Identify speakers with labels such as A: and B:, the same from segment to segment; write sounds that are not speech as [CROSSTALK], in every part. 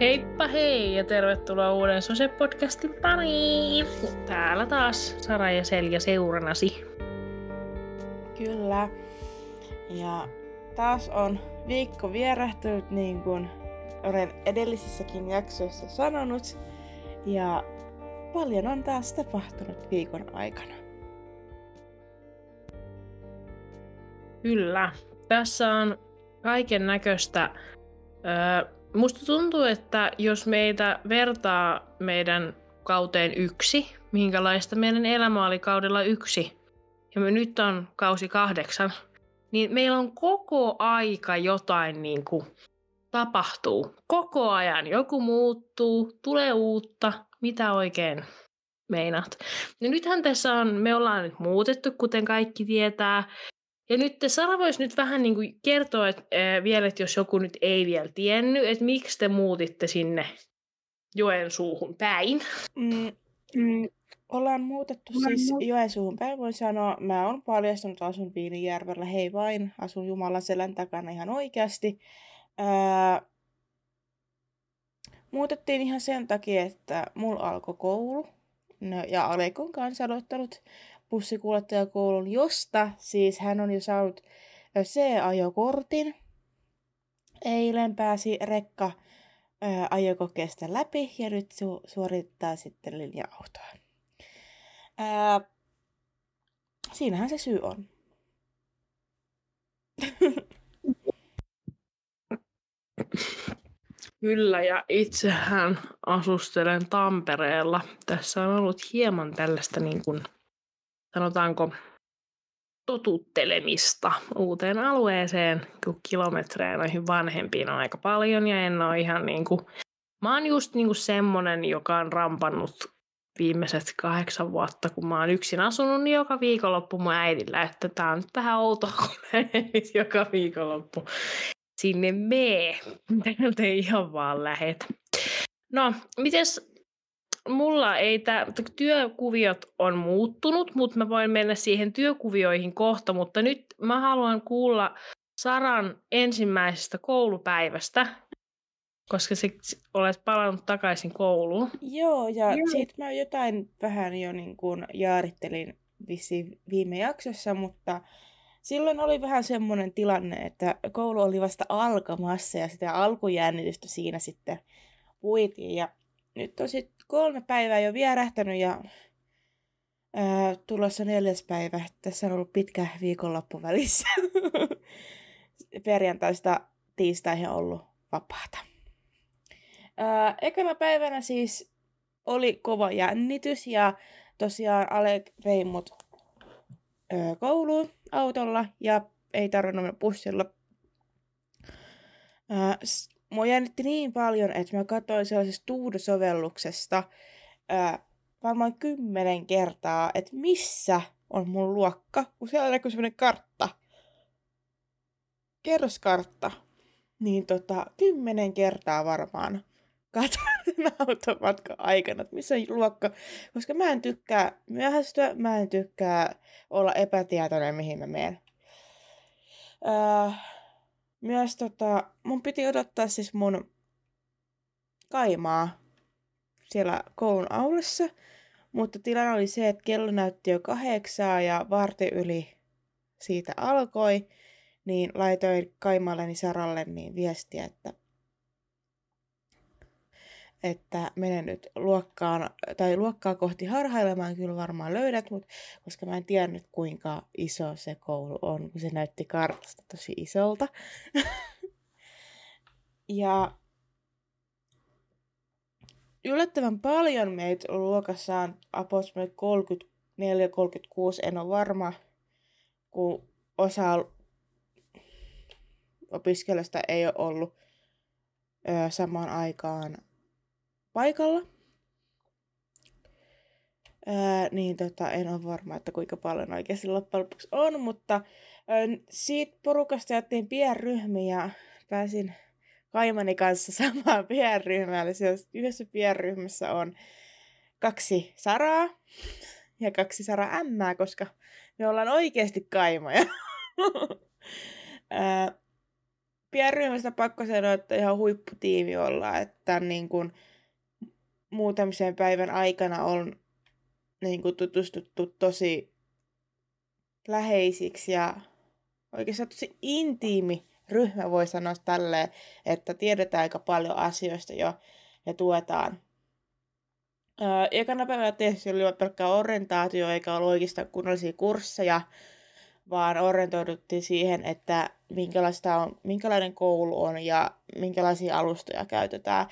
A: Heippa hei ja tervetuloa uuden Sose-podcastin pariin. Täällä taas Sara ja Selja seuranasi.
B: Kyllä. Ja taas on viikko vierähtynyt niin kuin olen edellisissäkin jaksoissa sanonut. Ja paljon on taas tapahtunut viikon aikana.
A: Kyllä. Tässä on kaiken näköistä. Öö, musta tuntuu, että jos meitä vertaa meidän kauteen yksi, minkälaista meidän elämä oli kaudella yksi, ja me nyt on kausi kahdeksan, niin meillä on koko aika jotain niin kuin tapahtuu. Koko ajan joku muuttuu, tulee uutta, mitä oikein meinaat. Ja nythän tässä on, me ollaan nyt muutettu, kuten kaikki tietää. Ja nyt Sara voisi nyt vähän niin kuin kertoa että, äh, vielä, että jos joku nyt ei vielä tiennyt, että miksi te muutitte sinne Joensuuhun päin.
B: Mm, mm, ollaan muutettu siis Joensuuhun päin, voin sanoa. Mä oon paljastunut, asun Viinijärvellä, hei vain, asun Jumalan selän takana ihan oikeasti. Ää, muutettiin ihan sen takia, että mulla alkoi koulu. No, ja Alekon kanssa aloittanut bussikuljettajakoulun, josta siis hän on jo saanut C-ajokortin. Eilen pääsi rekka ajokokeesta läpi ja nyt su- suorittaa sitten linja-autoa. Ää, siinähän se syy on.
A: Kyllä, ja itsehän asustelen Tampereella. Tässä on ollut hieman tällaista, niin kuin, sanotaanko, totuttelemista uuteen alueeseen, kun kilometrejä noihin vanhempiin on aika paljon, ja en ole ihan niin kuin, mä oon just niin kuin semmonen, joka on rampannut viimeiset kahdeksan vuotta, kun mä oon yksin asunut, niin joka viikonloppu mun äidillä, että tää on vähän outoa, kun joka viikonloppu sinne mee. Täältä ei ihan vaan lähet. No, mites mulla ei tää, työkuviot on muuttunut, mutta mä voin mennä siihen työkuvioihin kohta, mutta nyt mä haluan kuulla Saran ensimmäisestä koulupäivästä, koska sä olet palannut takaisin kouluun.
B: Joo, ja Joo. siitä mä jotain vähän jo niin kuin jaarittelin viime jaksossa, mutta silloin oli vähän semmoinen tilanne, että koulu oli vasta alkamassa ja sitä alkujännitystä siinä sitten puitiin. Ja nyt on sitten kolme päivää jo vierähtänyt ja ää, tulossa neljäs päivä. Tässä on ollut pitkä viikonloppu välissä. [LAUGHS] Perjantaista tiistaihin ollut vapaata. Ekana päivänä siis oli kova jännitys ja tosiaan Alek vei mut ö, kouluun autolla ja ei tarvinnut mennä bussilla. Ö, mua jännitti niin paljon, että mä katsoin sellaisesta Tuudo-sovelluksesta ö, varmaan kymmenen kertaa, että missä on mun luokka, kun siellä näkyy semmoinen kartta. Kerroskartta. Niin tota, kymmenen kertaa varmaan katsoin [LAUGHS] automatkan aikana, että missä on luokka, koska mä en tykkää myöhästyä, mä en tykkää olla epätietoinen, mihin mä menen. Öö, myös tota, mun piti odottaa siis mun kaimaa siellä koulun aulassa, mutta tilanne oli se, että kello näytti jo kahdeksaa ja varti yli siitä alkoi, niin laitoin kaimalleni Saralle niin viestiä, että että menen nyt luokkaan, tai luokkaa kohti harhailemaan kyllä varmaan löydät, mutta koska mä en tiennyt kuinka iso se koulu on, kun se näytti kartasta tosi isolta. [LAUGHS] ja yllättävän paljon meitä luokassa on apos 34-36, en ole varma, kun osa opiskelijoista ei ole ollut ö, samaan aikaan paikalla. Ää, niin tota, en ole varma, että kuinka paljon oikeasti loppujen lopuksi on, mutta ää, siitä porukasta jättiin pienryhmiä ja pääsin Kaimani kanssa [LAUGHS] samaan pienryhmään. Eli yhdessä pienryhmässä on kaksi Saraa ja kaksi Sara Ämmää, koska me ollaan oikeasti kaimoja. [LAUGHS] pienryhmästä pakko sanoa, että ihan huipputiimi ollaan, että niin kuin muutamisen päivän aikana on niin kuin tutustuttu tosi läheisiksi ja oikeastaan tosi intiimi ryhmä voi sanoa tälleen, että tiedetään aika paljon asioista jo ja tuetaan. Öö, ekana päivänä tietysti oli pelkkä orientaatio eikä ollut oikeastaan kunnollisia kursseja, vaan orientoiduttiin siihen, että minkälaista on, minkälainen koulu on ja minkälaisia alustoja käytetään.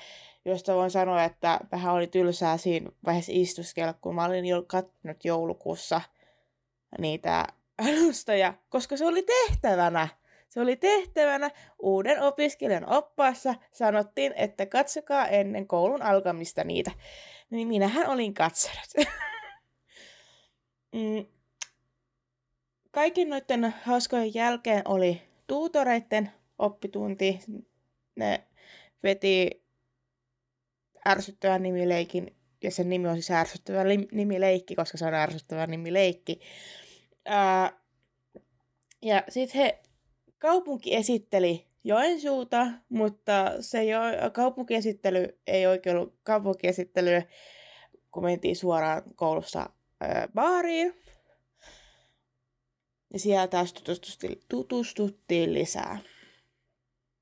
B: Josta voin sanoa, että vähän oli tylsää siinä vaiheessa istuskella, kun mä olin jo kattonut joulukuussa niitä [LAUGHS] alustoja, koska se oli tehtävänä. Se oli tehtävänä uuden opiskelijan oppaassa. Sanottiin, että katsokaa ennen koulun alkamista niitä. Niin minähän olin katsonut. [LAUGHS] mm. Kaikin noiden hauskojen jälkeen oli tuutoreiden oppitunti. Ne veti ärsyttävän nimileikin, ja sen nimi on siis ärsyttävä nimileikki, koska se on ärsyttävä nimileikki. Ää, ja sitten he, kaupunki esitteli Joensuuta, mutta se jo, kaupunkiesittely ei oikein ollut kaupunkiesittelyä, kun mentiin suoraan koulussa ää, baariin. Ja siellä taas tutustuttiin, tutustuttiin lisää.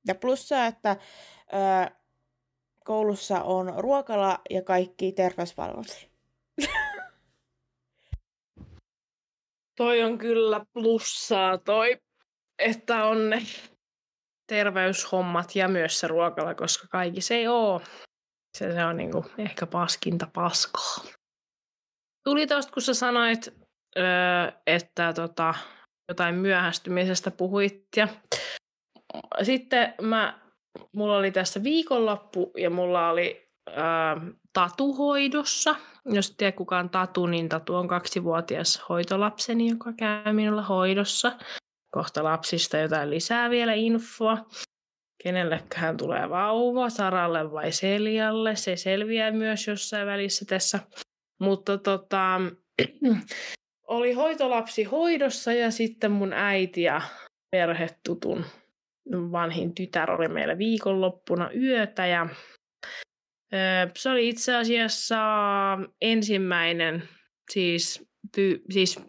B: Ja plussaa, että ää, koulussa on ruokala ja kaikki terveyspalvelut. [LAUGHS]
A: toi on kyllä plussaa toi, että on ne terveyshommat ja myös se ruokala, koska kaikki se ei oo. Se, se on niinku ehkä paskinta paskaa. Tuli tosta, kun sä sanoit, öö, että tota, jotain myöhästymisestä puhuit. Ja sitten mä, mulla oli tässä viikonloppu ja mulla oli ää, tatuhoidossa. Jos tiedät kuka on Tatu, niin Tatu on kaksivuotias hoitolapseni, joka käy minulla hoidossa. Kohta lapsista jotain lisää vielä infoa. Kenelleköhän tulee vauva, Saralle vai Seljalle. Se selviää myös jossain välissä tässä. Mutta tota, oli hoitolapsi hoidossa ja sitten mun äiti ja perhetutun vanhin tytär oli meillä viikonloppuna yötä ja se oli itse asiassa ensimmäinen, siis, ty, siis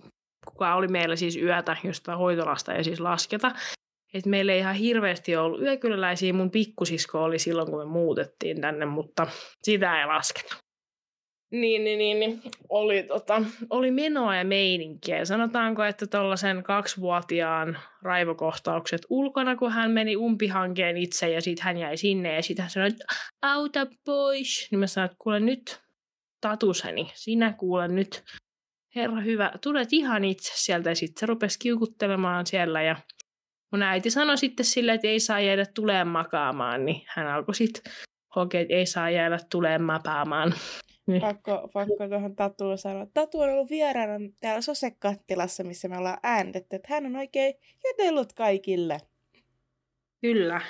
A: kuka oli meillä siis yötä, josta hoitolasta ei siis lasketa. Et meillä ei ihan hirveästi ollut yökyläläisiä. Mun pikkusisko oli silloin, kun me muutettiin tänne, mutta sitä ei lasketa niin, niin, niin, niin oli, tota, oli menoa ja meininkiä. Sanotaanko, että tuollaisen kaksivuotiaan raivokohtaukset ulkona, kun hän meni umpihankeen itse ja sitten hän jäi sinne ja sitten hän sanoi, auta pois. Niin mä sanoin, että kuule nyt tatuseni, sinä kuule nyt, herra hyvä, tulet ihan itse sieltä ja sitten se rupesi kiukuttelemaan siellä ja mun äiti sanoi sitten sille, että ei saa jäädä tuleen makaamaan, niin hän alkoi sitten hokea, että ei saa jäädä tuleen mapaamaan.
B: Niin. Pakko, pakko tuohon Tatuun sanoa. Tatu on ollut vieraana täällä Sosekattilassa, missä me ollaan äänetetty, että hän on oikein jutellut kaikille.
A: Kyllä.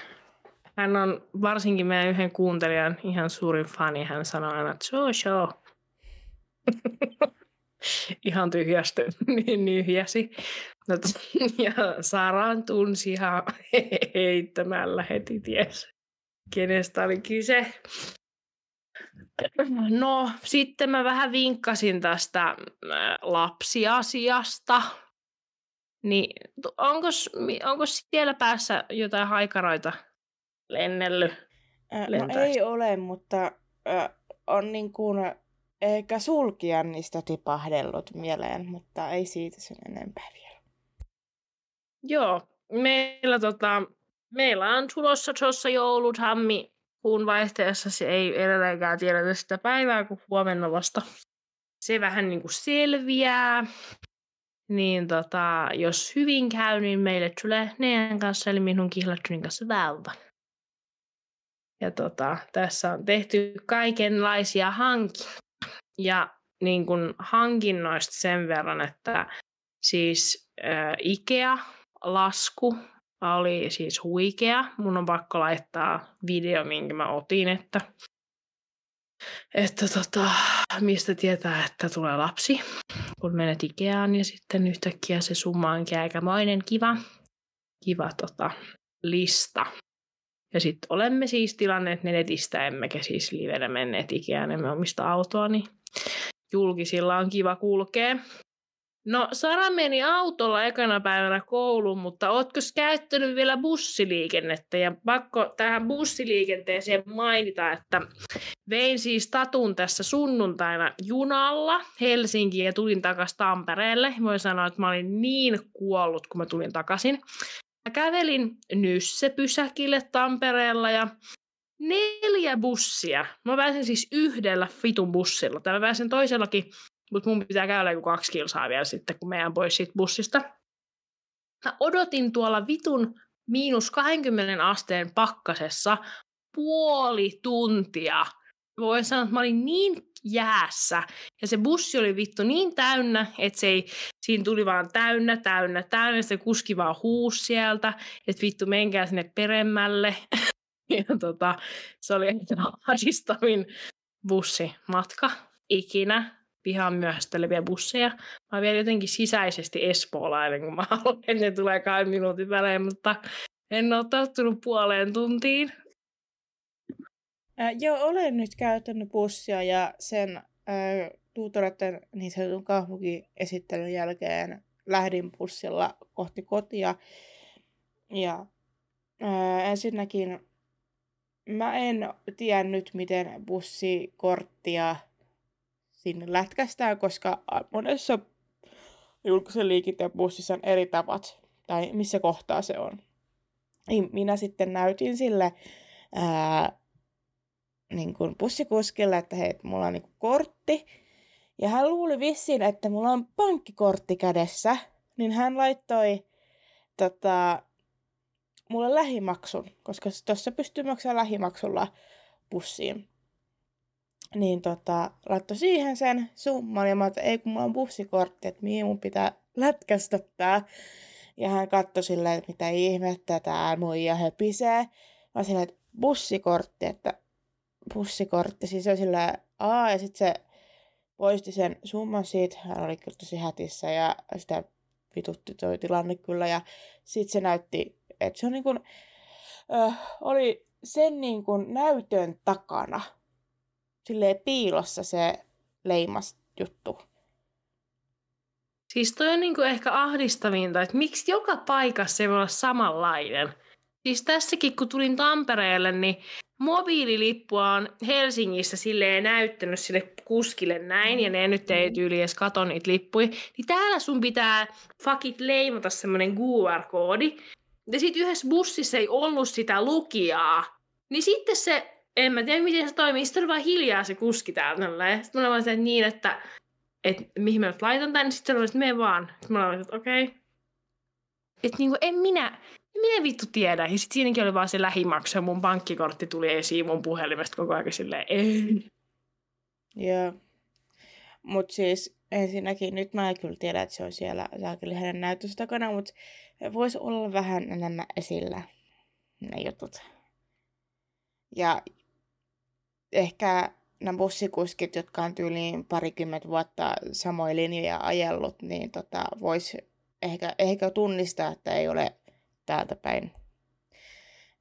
A: Hän on varsinkin meidän yhden kuuntelijan ihan suurin fani. Hän sanoi aina, että show show. [LAUGHS] ihan tyhjästi, [LAUGHS] niin nyhjäsi. [LAUGHS] Ja Saraan tunsi ihan heittämällä heti ties, kenestä oli kyse. No, sitten mä vähän vinkkasin tästä äh, lapsiasiasta. Niin, onko, onko siellä päässä jotain haikaroita lennellyt?
B: no ei ole, mutta äh, on niin kuin ehkä sulkijannista tipahdellut mieleen, mutta ei siitä sen enempää vielä.
A: Joo, meillä, tota, meillä on tulossa tuossa joulut, hammi, kuun vaihteessa se ei edelleenkään tiedetä sitä päivää, kun huomenna vasta se vähän niin kuin selviää. Niin tota, jos hyvin käy, niin meille tulee Nean kanssa, eli minun kihlattunin kanssa vauva. Ja tota, tässä on tehty kaikenlaisia hankintoja. Ja niin kuin hankinnoista sen verran, että siis äh, IKEA-lasku oli siis huikea. Mun on pakko laittaa video, minkä mä otin, että, että tota, mistä tietää, että tulee lapsi, kun menet Ikeaan ja sitten yhtäkkiä se summa onkin aikamoinen kiva, kiva tota, lista. Ja sitten olemme siis tilanneet ne netistä, emmekä siis livenä menneet ikään, emme omista autoa, niin julkisilla on kiva kulkea. No Sara meni autolla ekana päivänä kouluun, mutta ootko käyttänyt vielä bussiliikennettä? Ja pakko tähän bussiliikenteeseen mainita, että vein siis Tatun tässä sunnuntaina junalla Helsinkiin ja tulin takaisin Tampereelle. Voin sanoa, että mä olin niin kuollut, kun mä tulin takaisin. Mä kävelin Nysse-pysäkille Tampereella ja neljä bussia. Mä pääsin siis yhdellä fitun bussilla. Tai mä pääsin toisellakin mutta mun pitää käydä joku kaksi kilsaa vielä sitten, kun meidän pois siitä bussista. Mä odotin tuolla vitun miinus 20 asteen pakkasessa puoli tuntia. Voin sanoa, että mä olin niin jäässä. Ja se bussi oli vittu niin täynnä, että se ei, siinä tuli vaan täynnä, täynnä, täynnä. Se kuski vaan huus sieltä, että vittu menkää sinne peremmälle. [LAUGHS] ja tota, se oli [LAUGHS] ahdistavin bussimatka ikinä pihaan myöhästeleviä busseja. Mä vielä jotenkin sisäisesti espoolainen, kun mä haluan, että ne tulee kahden minuutin välein, mutta en ole tottunut puoleen tuntiin.
B: Äh, joo, olen nyt käyttänyt bussia ja sen äh, tuutoreiden niin sanotun kaupunkiesittelyn jälkeen lähdin bussilla kohti kotia. Ja äh, ensinnäkin mä en tiennyt, miten bussikorttia sinne lätkästään, koska monessa julkisen liikenteen bussissa on eri tavat, tai missä kohtaa se on. Niin minä sitten näytin sille ää, niin kuin bussikuskille, että hei, mulla on niin kortti. Ja hän luuli vissiin, että mulla on pankkikortti kädessä, niin hän laittoi tota, mulle lähimaksun, koska tuossa pystyy maksamaan lähimaksulla bussiin niin tota, laittoi siihen sen summan ja mä että ei kun mulla on bussikortti, että mihin mun pitää lätkästä tää. Ja hän katsoi silleen, että mitä ihmettä tää muija höpisee. Mä silleen, että bussikortti, että bussikortti. Siis se oli silleen, aa, ja sitten se poisti sen summan siitä. Hän oli kyllä tosi hätissä ja sitä vitutti toi tilanne kyllä. Ja sitten se näytti, että se on niin kuin, äh, oli sen niin kuin näytön takana silleen piilossa se leimas juttu.
A: Siis toi on niinku ehkä ahdistavinta, että miksi joka paikassa se voi olla samanlainen. Siis tässäkin, kun tulin Tampereelle, niin mobiililippua on Helsingissä silleen näyttänyt sille kuskille näin, ja ne nyt ei tyyli edes kato niitä lippuja. Niin täällä sun pitää fakit leimata semmonen QR-koodi. Ja sit yhdessä bussissa ei ollut sitä lukijaa. Niin sitten se en mä tiedä, miten se toimii. Sitten oli vaan hiljaa se kuski täällä. Sitten mä olin vaan niin, että, että mihin mä nyt laitan tänne. Sitten se oli, että mene vaan. Sitten mä olin, että okei. Okay. Että niinku, en minä, minä vittu tiedä. Ja sitten siinäkin oli vaan se lähimaksu ja mun pankkikortti tuli esiin mun puhelimesta koko ajan silleen, ei.
B: Joo. Mutta siis ensinnäkin nyt mä en kyllä tiedä, että se on siellä saakeli hänen näytössä takana, mutta voisi olla vähän enemmän esillä ne jutut. Ja ehkä nämä bussikuskit, jotka on tyyliin parikymmentä vuotta samoja linjoja ajellut, niin tota, voisi ehkä, ehkä tunnistaa, että ei ole täältä päin.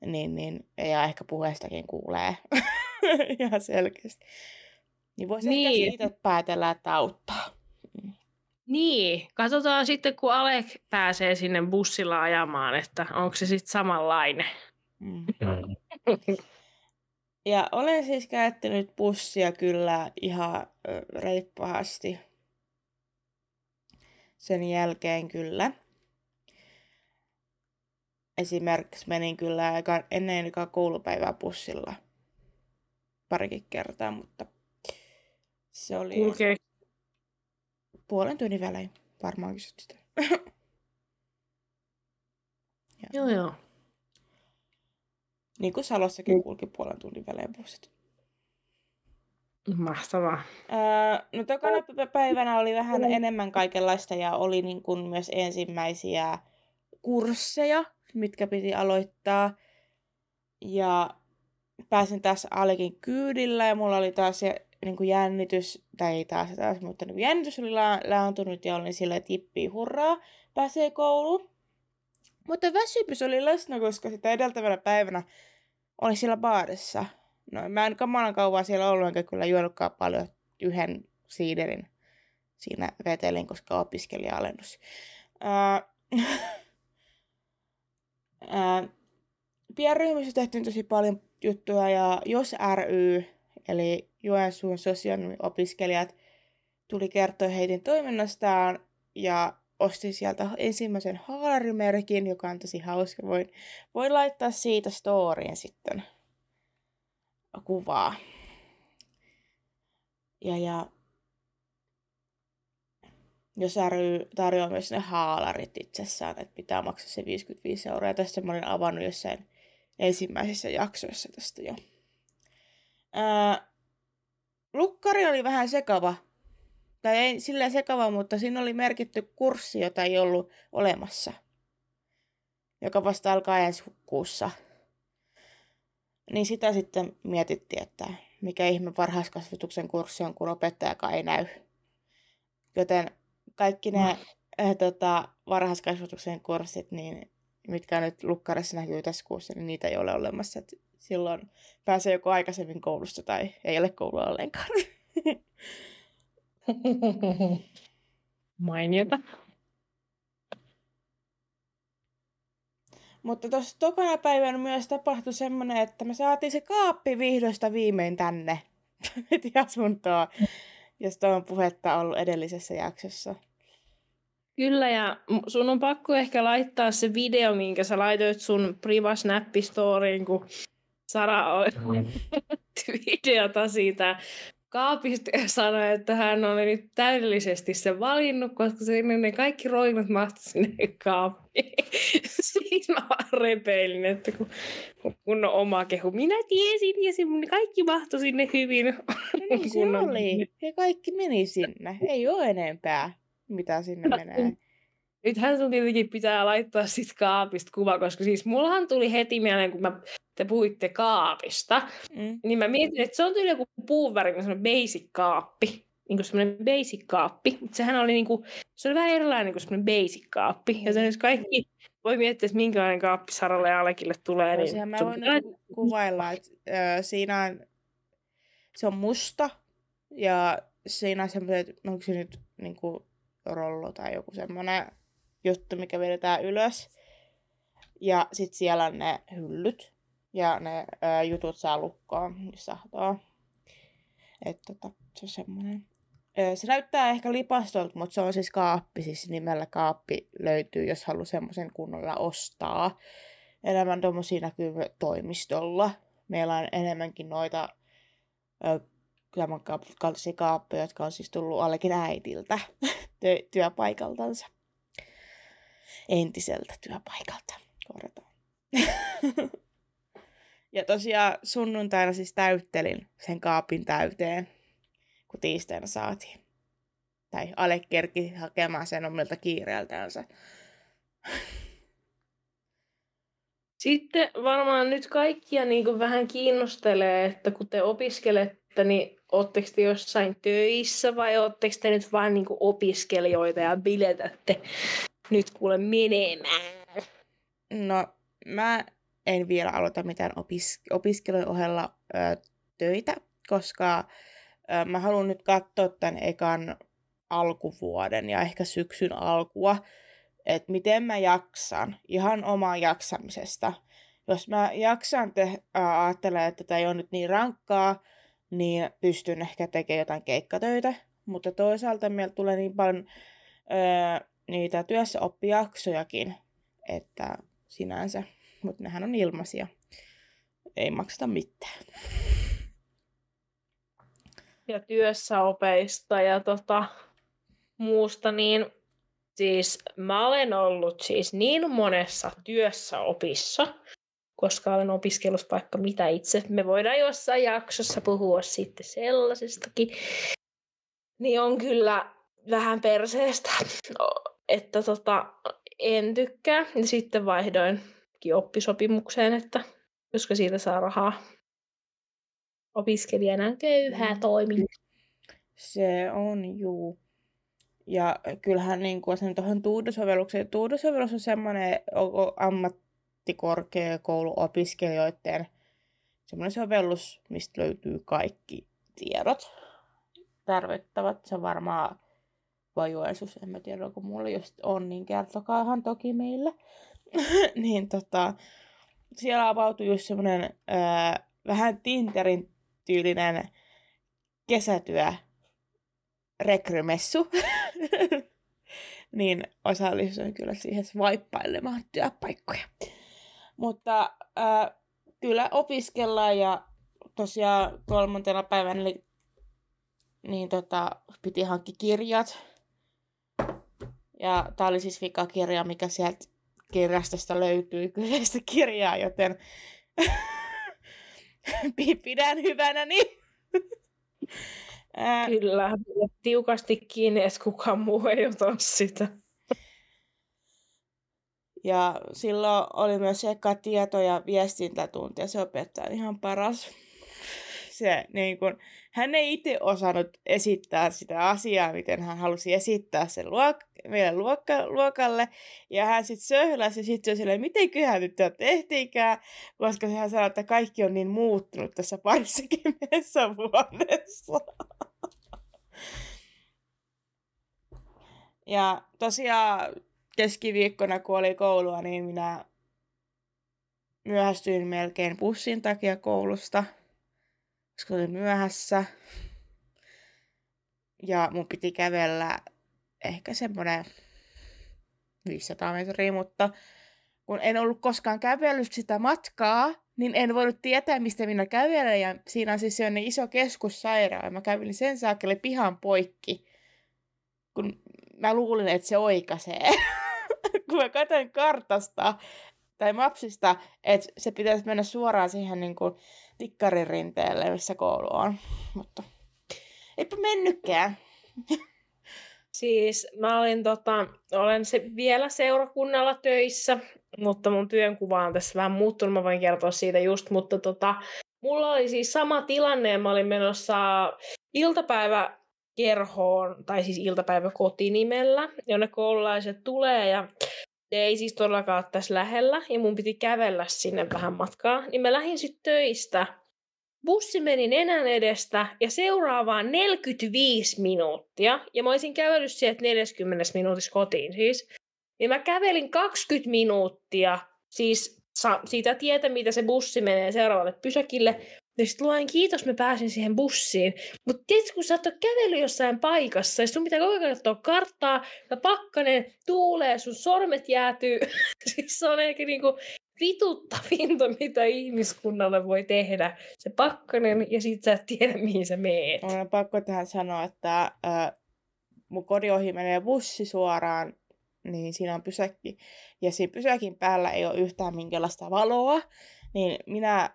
B: Niin, niin, ja ehkä puheestakin kuulee [LAUGHS] ihan selkeästi. Niin voisi niin. ehkä siitä päätellä, että auttaa.
A: Mm. Niin, katsotaan sitten, kun Alek pääsee sinne bussilla ajamaan, että onko se sitten samanlainen. Mm.
B: Ja olen siis käyttänyt bussia kyllä ihan reippaasti sen jälkeen kyllä. Esimerkiksi menin kyllä ennen koulupäivää bussilla parikin kertaa, mutta se oli
A: okay.
B: puolen tunnin välein varmaan kysyt sitä. [LAUGHS]
A: joo, joo.
B: Niin kuin Salossakin kulki puolen tunnin välein bussit.
A: Mahtavaa.
B: Öö, no tokana päivänä oli vähän enemmän kaikenlaista ja oli niin kuin myös ensimmäisiä kursseja, mitkä piti aloittaa. Ja pääsin taas Alekin kyydillä ja mulla oli taas se niin kuin jännitys, tai ei taas taas, mutta niin jännitys oli la- laantunut ja olin silleen, että jippii hurraa, pääsee kouluun. Mutta väsymys oli läsnä, koska sitä edeltävänä päivänä oli siellä baarissa. No mä en kamalan kauan siellä ollut, enkä kyllä juonutkaan paljon yhden siiderin siinä vetelin, koska opiskelija-alennus. [LAUGHS] Pienryhmissä tehtiin tosi paljon juttuja ja Jos ry, eli Joensuun sosionomiopiskelijat, tuli kertoa heidän toiminnastaan ja ostin sieltä ensimmäisen haalarimerkin, joka on tosi hauska. Voin, voin laittaa siitä storyin sitten kuvaa. Ja, ja jos ry tarjoaa myös ne haalarit itsessään, että pitää maksaa se 55 euroa. Ja tästä mä olin avannut jossain ensimmäisissä jaksoissa tästä jo. Ää, lukkari oli vähän sekava. Tai ei sillä sekava, mutta siinä oli merkitty kurssi, jota ei ollut olemassa. Joka vasta alkaa ensi kuussa. Niin sitä sitten mietittiin, että mikä ihme varhaiskasvatuksen kurssi on, kun opettajakaan ei näy. Joten kaikki ne äh, tota, varhaiskasvatuksen kurssit, niin mitkä nyt lukkarissa näkyy tässä kuussa, niin niitä ei ole olemassa. Et silloin pääsee joko aikaisemmin koulusta tai ei ole koulua ollenkaan. [LAUGHS]
A: Mainiota.
B: Mutta tuossa tokana päivänä myös tapahtui semmoinen, että me saatiin se kaappi vihdoista viimein tänne [LAUGHS] asuntoa, josta on puhetta ollut edellisessä jaksossa.
A: Kyllä, ja sun on pakko ehkä laittaa se video, minkä sä laitoit sun priva snappistoriin, kun Sara on [LAUGHS] videota siitä kaapista ja sanoi, että hän oli nyt täydellisesti se valinnut, koska sinne ne kaikki roinut mahtu sinne kaappiin. [LAUGHS] Siitä mä vaan repeilin, että kun, kun on oma kehu. Minä tiesin ja se kaikki mahtui sinne hyvin.
B: Ja niin se oli. Ja kaikki meni sinne. Ei ole enempää, mitä sinne menee.
A: Nythän sun tietenkin pitää laittaa sit kaapista kuva, koska siis mullahan tuli heti mieleen, kun mä, te puhuitte kaapista, mm. niin mä mietin, että se on tyyli joku puuvärinen semmoinen basic kaappi. Niin kuin semmoinen basic kaappi. Mutta sehän oli niin kuin, se oli vähän erilainen kuin semmoinen basic kaappi. Ja se kaikki voi miettiä, että minkälainen kaappi Saralle ja Alekille tulee.
B: Niin Sehän mä voin pitää... kuvailla, että ö, siinä on, se on musta ja siinä on semmoiset, onko se nyt niin kuin rollo tai joku semmoinen juttu, mikä vedetään ylös. Ja sitten siellä on ne hyllyt. Ja ne ää, jutut saa lukkoon, jos sahtoo. Että tota, se on semmoinen. Se näyttää ehkä lipastolta, mutta se on siis kaappi. Siis nimellä kaappi löytyy, jos haluaa semmoisen kunnolla ostaa. Enemmän tuommoisia näkyy toimistolla. Meillä on enemmänkin noita kaltaisia kaappeja, jotka on siis tullut allekin äidiltä [LAUGHS] työpaikaltansa entiseltä työpaikalta. Korjataan. [LAUGHS] ja tosiaan sunnuntaina siis täyttelin sen kaapin täyteen, kun tiistaina saatiin. Tai Ale kerki hakemaan sen omilta kiireeltänsä.
A: Sitten varmaan nyt kaikkia niin kuin vähän kiinnostelee, että kun te opiskelette, niin ootteko te jossain töissä vai ootteko te nyt vain niin opiskelijoita ja biletätte nyt kuule menemään?
B: No, mä en vielä aloita mitään opis- opiskelujen ohella ö, töitä, koska ö, mä haluan nyt katsoa tämän ekan alkuvuoden ja ehkä syksyn alkua, että miten mä jaksan ihan omaa jaksamisesta. Jos mä jaksan te- ajattelen, että tämä ei ole nyt niin rankkaa, niin pystyn ehkä tekemään jotain keikkatöitä. Mutta toisaalta meillä tulee niin paljon öö, niitä työssä oppijaksojakin, että sinänsä, mutta nehän on ilmaisia. Ei makseta mitään.
A: Ja työssäopeista ja tota, muusta, niin siis mä olen ollut siis niin monessa työssäopissa, koska olen opiskellut vaikka mitä itse. Me voidaan jossain jaksossa puhua sitten sellaisestakin. Niin on kyllä vähän perseestä että tota, en tykkää. Ja sitten vaihdoin oppisopimukseen, että koska siitä saa rahaa opiskelijana köyhää mm. toimi.
B: Se on juu. Ja kyllähän niin kuin sen tuohon Tuudo-sovellukseen. Tuudo-sovellus on semmoinen ammattikorkeakouluopiskelijoiden semmoinen sovellus, mistä löytyy kaikki tiedot tarvittavat. Se on varmaan vai Joensuus, en mä tiedä, kun mulla just on, niin kertokaahan toki meille. [LAUGHS] niin tota, siellä avautui just semmoinen vähän Tinterin tyylinen kesätyö rekrymessu. [LAUGHS] niin osallistuin kyllä siihen vaippailemaan työpaikkoja. Mutta äh, kyllä opiskellaan ja tosiaan kolmantena päivänä eli, niin tota, piti hankkia kirjat. Ja tää oli siis vikakirja, mikä sieltä kirjastosta löytyy kyseistä kirjaa, joten [LAUGHS] pidän hyvänä niin.
A: Kyllä, tiukasti kiinni, että kukaan muu ei ota sitä.
B: Ja silloin oli myös eka tieto- ja viestintätunti, ja se opettaja ihan paras. Se, niin kun, hän ei itse osannut esittää sitä asiaa, miten hän halusi esittää sen luok- meidän luokka- luokalle. Ja hän sitten söhläsi sitten silleen, mitenköhän nyt tämä tehtiinkään, koska hän sanoi, että kaikki on niin muuttunut tässä parissakymmenessä [LAUGHS] vuodessa. Ja tosiaan keskiviikkona, kun oli koulua, niin minä myöhästyin melkein bussin takia koulusta, koska olin myöhässä. Ja mun piti kävellä ehkä semmoinen 500 metriä, mutta kun en ollut koskaan kävellyt sitä matkaa, niin en voinut tietää, mistä minä kävelen. Ja siinä on siis iso keskussairaala. Mä kävelin sen saakelle pihan poikki, kun mä luulin, että se oikaisee. [LAUGHS] kun mä katsoin kartasta tai mapsista, että se pitäisi mennä suoraan siihen niin kuin tikkarin rinteelle, missä koulu on. Mutta eipä mennytkään. [LAUGHS]
A: Siis mä olin tota, olen se vielä seurakunnalla töissä, mutta mun työnkuva on tässä vähän muuttunut, mä voin kertoa siitä just, mutta tota, mulla oli siis sama tilanne, ja mä olin menossa iltapäivä kerhoon, tai siis iltapäivä kotinimellä, jonne koululaiset tulee, ja se ei siis todellakaan ole tässä lähellä, ja mun piti kävellä sinne vähän matkaa, niin mä lähdin sitten töistä. Bussi meni nenän edestä, ja seuraavaan 45 minuuttia, ja mä olisin kävellyt sieltä 40 minuutissa kotiin siis, niin mä kävelin 20 minuuttia, siis siitä tietä, mitä se bussi menee seuraavalle pysäkille, ja sitten luen kiitos, mä pääsin siihen bussiin. Mutta tiedätkö, kun sä oot kävellyt jossain paikassa, ja sun pitää koko ajan katsoa karttaa, ja pakkanen tuulee, sun sormet jäätyy. [LAUGHS] siis se on ehkä niinku vituttavinta, mitä ihmiskunnalle voi tehdä. Se pakkanen, ja sit sä et tiedä, mihin sä meet.
B: On pakko tähän sanoa, että äh, mun kodin ohi menee bussi suoraan, niin siinä on pysäkki. Ja siinä pysäkin päällä ei ole yhtään minkälaista valoa. Niin minä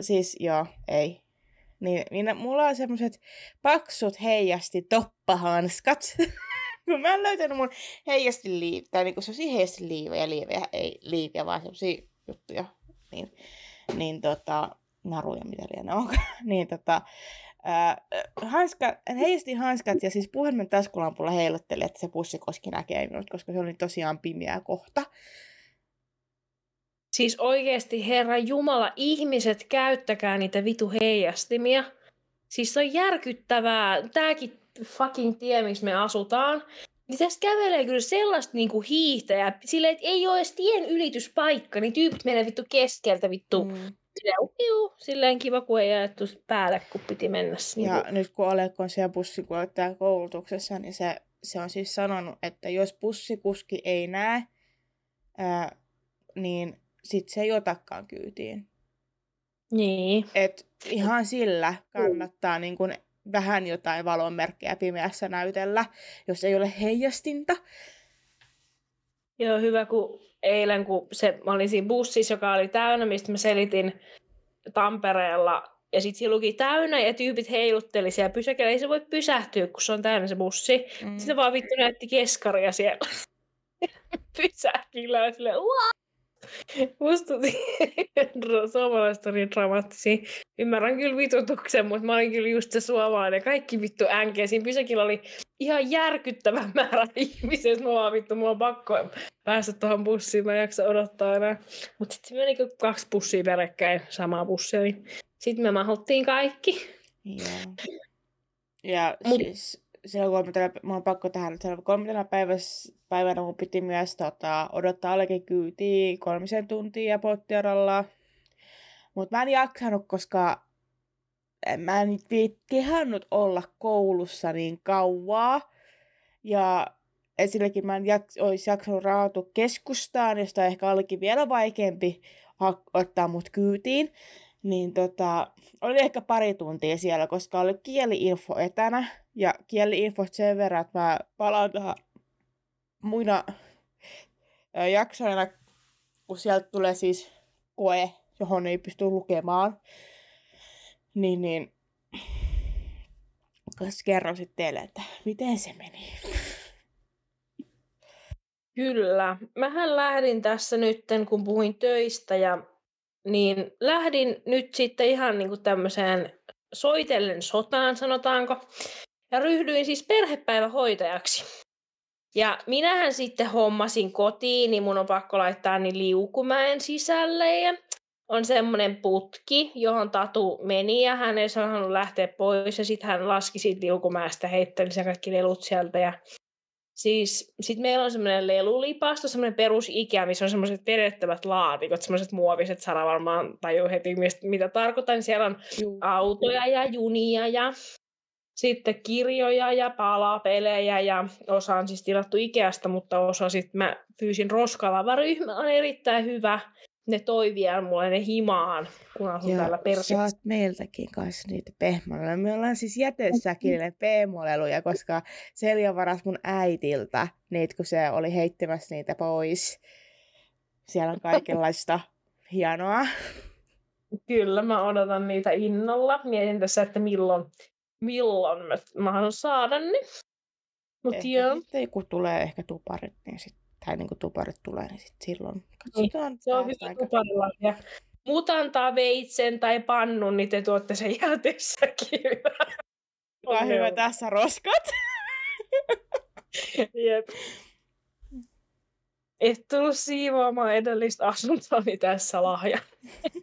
B: siis joo, ei. Niin minä, mulla on semmoset paksut heijasti toppahanskat. [LAUGHS] kun mä en löytänyt mun heijasti liiv, tai niinku semmosia heijasti liivejä, liivejä, ei liivejä, vaan semmosia juttuja. Niin, niin tota, naruja, mitä liian on. [LAUGHS] niin tota, äh, hanska, heijasti hanskat ja siis puhelimen taskulampulla heilotteli, että se pussikoski näkee minut, koska se oli tosiaan pimeä kohta.
A: Siis oikeasti, Herra Jumala, ihmiset, käyttäkää niitä vitu heijastimia. Siis se on järkyttävää. Tääkin fucking tie, missä me asutaan. Niin tässä kävelee kyllä sellaista niinku hiihtäjää, silleen, että ei ole edes tien ylityspaikka, niin tyypit menee vittu keskeltä vittu. Mm. Silleen, silleen kiva, kun ei ajettu päälle, kun piti mennä.
B: Niin ja nyt kun Alekko on siellä bussikuljettajan koulutuksessa, niin se, se on siis sanonut, että jos bussikuski ei näe, ää, niin sit se ei otakaan kyytiin.
A: Niin.
B: Et ihan sillä kannattaa niin kun vähän jotain valonmerkkejä pimeässä näytellä, jos ei ole heijastinta.
A: Joo, hyvä, kun eilen, kun se, mä olin siinä bussissa, joka oli täynnä, mistä mä selitin Tampereella, ja sitten siinä luki täynnä, ja tyypit heilutteli siellä pysäkellä. Ei se voi pysähtyä, kun se on täynnä se bussi. Mm. Sitten vaan vittu näytti keskaria siellä [LAUGHS] pysäkillä, ja silleen, [LAUGHS] Musta [LAUGHS] suomalaiset niin dramaattisia. Ymmärrän kyllä vitutuksen, mutta mä olin kyllä just se suomalainen. Kaikki vittu änkeä. Siinä pysäkillä oli ihan järkyttävä määrä [LAUGHS] ihmisiä. Mä vaan vittu, mulla on pakko päästä tuohon bussiin. Mä en jaksa odottaa enää. Mutta sitten meni kaksi bussia peräkkäin samaa bussia. Niin sitten me mahuttiin kaikki.
B: Joo. Ja Mut, siis silloin kolmantena, mä oon pakko tähän, että kolmantena päivässä, päivänä mun piti myös tota, odottaa allekin kyytiä kolmisen tuntia pottiaralla. Mutta mä en jaksanut, koska mä en kehannut olla koulussa niin kauaa. Ja ensinnäkin mä en jak- olisi jaksanut rahoitua keskustaan, josta ehkä olikin vielä vaikeampi ottaa mut kyytiin niin tota, oli ehkä pari tuntia siellä, koska oli kieliinfo etänä. Ja kieliinfo sen verran, että mä palaan tähän muina jaksoina, kun sieltä tulee siis koe, johon ei pysty lukemaan. Niin, niin kerron sitten teille, että miten se meni.
A: Kyllä. Mähän lähdin tässä nytten, kun puhuin töistä ja niin lähdin nyt sitten ihan niin kuin tämmöiseen soitellen sotaan, sanotaanko, ja ryhdyin siis perhepäivähoitajaksi. Ja minähän sitten hommasin kotiin, niin mun on pakko laittaa niin liukumäen sisälle ja on semmoinen putki, johon Tatu meni ja hän ei saanut lähteä pois ja sitten hän laski siitä liukumäestä, heitteli sen kaikki lelut sieltä ja Siis sit meillä on semmoinen lelulipasto, semmoinen perusikä, missä on semmoiset vedettävät laatikot, semmoiset muoviset, Sara varmaan tajuu heti, mitä tarkoitan. Siellä on Juu. autoja ja junia ja sitten kirjoja ja palapelejä ja osa on siis tilattu Ikeasta, mutta osa sitten mä pyysin Roskalava-ryhmä on erittäin hyvä ne toi vielä mulle ne himaan, kun asun ja täällä Persiassa.
B: saat meiltäkin kanssa niitä pehmoleluja. Me ollaan siis jätessäkin pehmoleluja, koska Selja varas mun äitiltä niitä, kun se oli heittämässä niitä pois. Siellä on kaikenlaista hienoa.
A: Kyllä, mä odotan niitä innolla. Mietin tässä, että milloin, milloin mä, mä haluan saada ne.
B: Mut ehkä joo. sitten kun tulee ehkä tuparit, niin sitten tai niin kuin tuparit tulee, niin sitten silloin katsotaan. Niin,
A: se on hyvä tuparilla. Ja muut antaa veitsen tai pannun, niin te tuotte sen jätessäkin. [LAUGHS]
B: Hyvä, hyvä tässä roskat. [LAUGHS]
A: Jep. Et tullut siivoamaan edellistä asuntoni tässä lahja. [LAUGHS]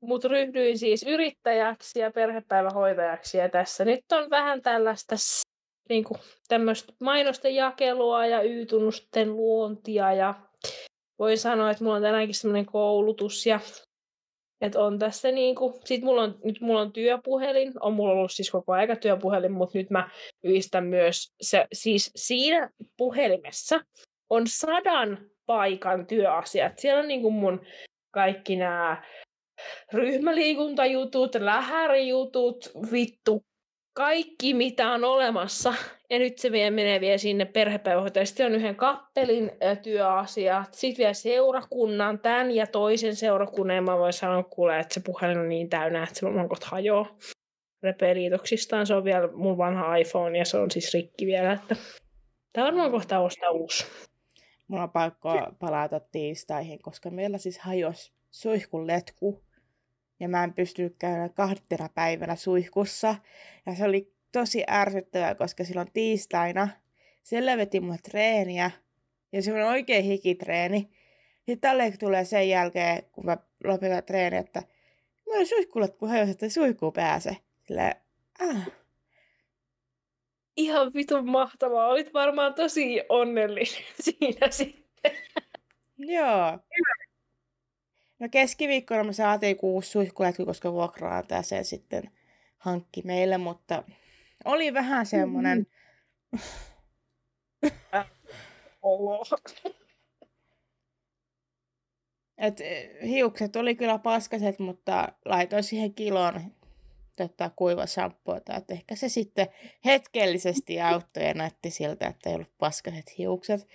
A: Mutta ryhdyin siis yrittäjäksi ja perhepäivähoitajaksi ja tässä nyt on vähän tällaista niin kuin, tämmöistä mainosten jakelua ja Y-tunnusten luontia ja voin sanoa, että mulla on tänäänkin semmoinen koulutus ja että on tässä niinku, sit mulla on, nyt mulla on työpuhelin, on mulla ollut siis koko aika työpuhelin, mutta nyt mä yhdistän myös, se, siis siinä puhelimessa on sadan paikan työasiat. Siellä on niinku mun kaikki nämä ryhmäliikuntajutut, lähärijutut, vittu kaikki, mitä on olemassa. Ja nyt se vielä menee vielä sinne perhepäivähoitajalle. Sitten on yhden kappelin työasiat. Sitten vielä seurakunnan, tämän ja toisen seurakunnan. Mä voin sanoa kuule, että se puhelin on niin täynnä, että se on kohta hajoaa repeliitoksistaan. Se on vielä mun vanha iPhone ja se on siis rikki vielä. Että... Tämä varmaan kohta ostaa uusi.
B: Mulla on pakko palata tiistaihin, koska meillä siis hajosi suihkun letku ja mä en pystynyt käydä kahtena päivänä suihkussa. Ja se oli tosi ärsyttävää, koska silloin tiistaina siellä veti mulle treeniä ja se on oikein hikitreeni. Sitten tälleen tulee sen jälkeen, kun mä lopetan treeni, että mä olen suihkulle, kun he että suihkuun pääse. Silleen, ah.
A: Ihan vitun mahtavaa. Olit varmaan tosi onnellinen [LAUGHS] siinä sitten.
B: Joo. No keskiviikkona me saatiin kuusi suihkuletku, koska vuokraantaja sen sitten hankki meille, mutta oli vähän semmoinen... [LAUGHS] Et eh, hiukset oli kyllä paskaset, mutta laitoin siihen kilon tota, kuivasampoota, että ehkä se sitten hetkellisesti auttoi ja näytti siltä, että ei ollut paskaset hiukset.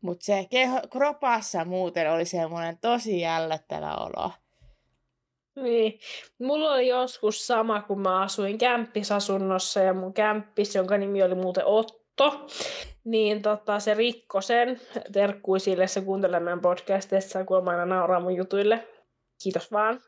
B: Mutta se keho, kropassa muuten oli semmoinen tosi jällättävä olo.
A: Niin. Mulla oli joskus sama, kun mä asuin kämppisasunnossa ja mun kämppis, jonka nimi oli muuten Otto, niin tota, se rikko sen. Terkkui sille, se kuuntelee meidän podcastissa, kun aina nauraa mun jutuille. Kiitos vaan.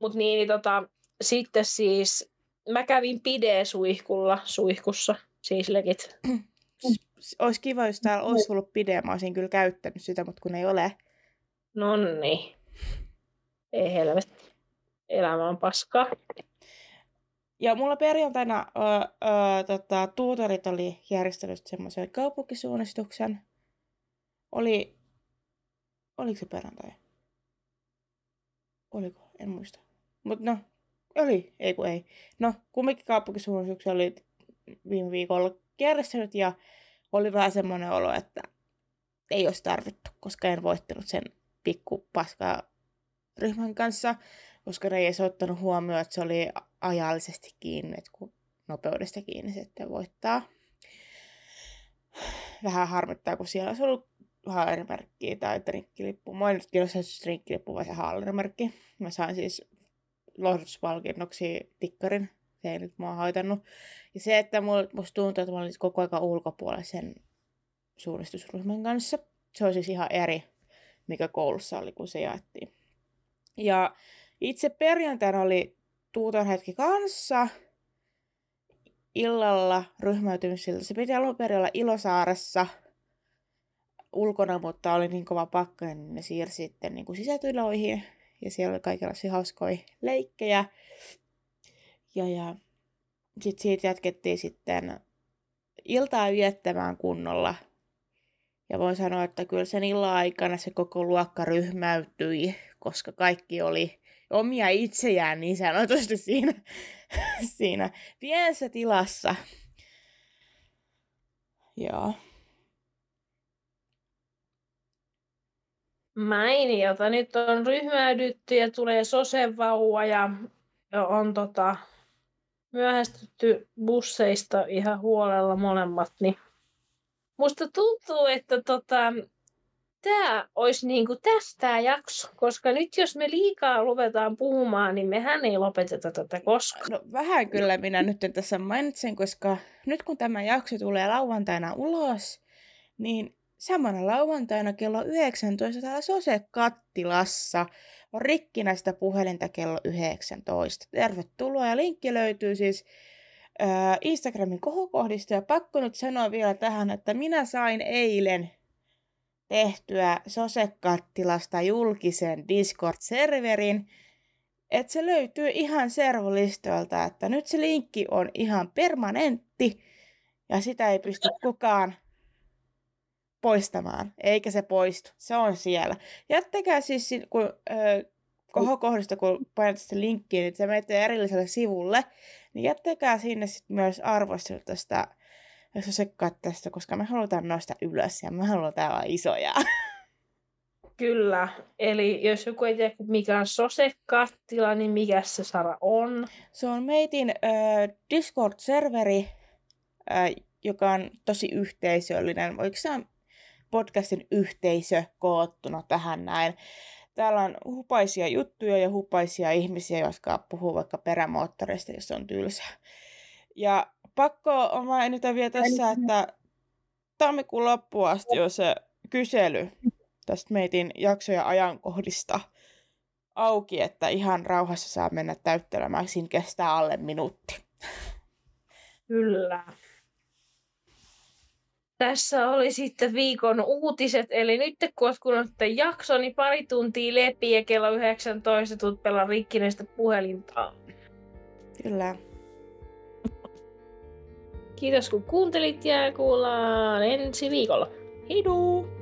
A: Mut niin, niin tota, sitten siis mä kävin pide-suihkulla, suihkussa, siis legit. [CLEARS THROAT]
B: Olisi kiva, jos täällä olisi ollut pide, mä olisin kyllä käyttänyt sitä, mutta kun ei ole.
A: No niin. Ei helvetti. Elämä on paskaa.
B: Ja mulla perjantaina ö, ö, tota, tuutorit oli järjestänyt semmoisen kaupunkisuunnistuksen. Oli, oliko se perjantai? Oliko? En muista. Mutta no, oli, ei kun ei. No, kumminkin kaupunkisuunnistuksen oli viime viikolla järjestänyt ja oli vähän semmoinen olo, että ei olisi tarvittu, koska en voittanut sen pikku paskaa ryhmän kanssa, koska ne ei edes ottanut huomioon, että se oli ajallisesti kiinni, että kun nopeudesta kiinni sitten voittaa. Vähän harmittaa, kun siellä olisi ollut haallerimerkkiä tai drinkkilippu. Mä en nyt se drinkkilippu vai se haallerimerkki. Mä sain siis lohdutuspalkinnoksi tikkarin. Se ei nyt mua haitannut. Ja se, että musta tuntuu, että mä olin koko ajan ulkopuolella sen suunnistusryhmän kanssa. Se on siis ihan eri, mikä koulussa oli, kun se jaettiin. Ja itse perjantaina oli tuuton hetki kanssa illalla ryhmäytymisiltä. Se piti alun perin olla Ilosaaressa ulkona, mutta oli niin kova pakkanen, niin ne siirsi sitten niin kuin sisätiloihin. Ja siellä oli kaikenlaisia hauskoja leikkejä. Ja, ja sitten siitä jatkettiin sitten iltaa viettämään kunnolla. Ja voin sanoa, että kyllä sen illan aikana se koko luokka ryhmäytyi, koska kaikki oli omia itseään niin sanotusti siinä, [LAUGHS] siinä pienessä tilassa. Joo.
A: Mainiota. Nyt on ryhmäydytty ja tulee sosevauva ja on tota, myöhästytty busseista ihan huolella molemmat. Niin musta tuntuu, että tota, tämä olisi niinku tästä jakso, koska nyt jos me liikaa luvetaan puhumaan, niin mehän ei lopeteta tätä koskaan.
B: No vähän kyllä minä nyt tässä mainitsen, koska nyt kun tämä jakso tulee lauantaina ulos, niin samana lauantaina kello 19 täällä Sose-kattilassa on rikkinäistä puhelinta kello 19. Tervetuloa ja linkki löytyy siis äh, Instagramin kohokohdista ja pakko nyt sanoa vielä tähän, että minä sain eilen tehtyä Sose-kattilasta julkisen Discord-serverin, että se löytyy ihan servolistoilta, että nyt se linkki on ihan permanentti ja sitä ei pysty kukaan poistamaan, eikä se poistu. Se on siellä. Jättäkää siis, kun äh, kohokohdista, kun painatte sitä linkkiä, niin se menee erilliselle sivulle, niin jättäkää sinne sit myös arvostelut tästä jos se tästä, koska me halutaan nostaa ylös ja me halutaan olla isoja. [LAUGHS]
A: Kyllä. Eli jos joku ei tiedä, mikä on Sose-kattila, niin mikä se Sara on?
B: Se on meitin äh, Discord-serveri, äh, joka on tosi yhteisöllinen. Oliko se podcastin yhteisö koottuna tähän näin? Täällä on hupaisia juttuja ja hupaisia ihmisiä, jotka puhuu vaikka perämoottoreista, jos on tylsää. Ja pakko on mainita vielä tässä, että tammikuun loppuun asti on se kysely tästä meitin jaksoja ajankohdista auki, että ihan rauhassa saa mennä täyttelemään. Siinä kestää alle minuutti.
A: Kyllä. Tässä oli sitten viikon uutiset, eli nyt kun olet kuunnellut jakso, niin pari tuntia lepi ja kello 19 tulet pelaa rikkineistä puhelinta.
B: Kyllä.
A: Kiitos kun kuuntelit ja kuullaan ensi viikolla. Heiduu!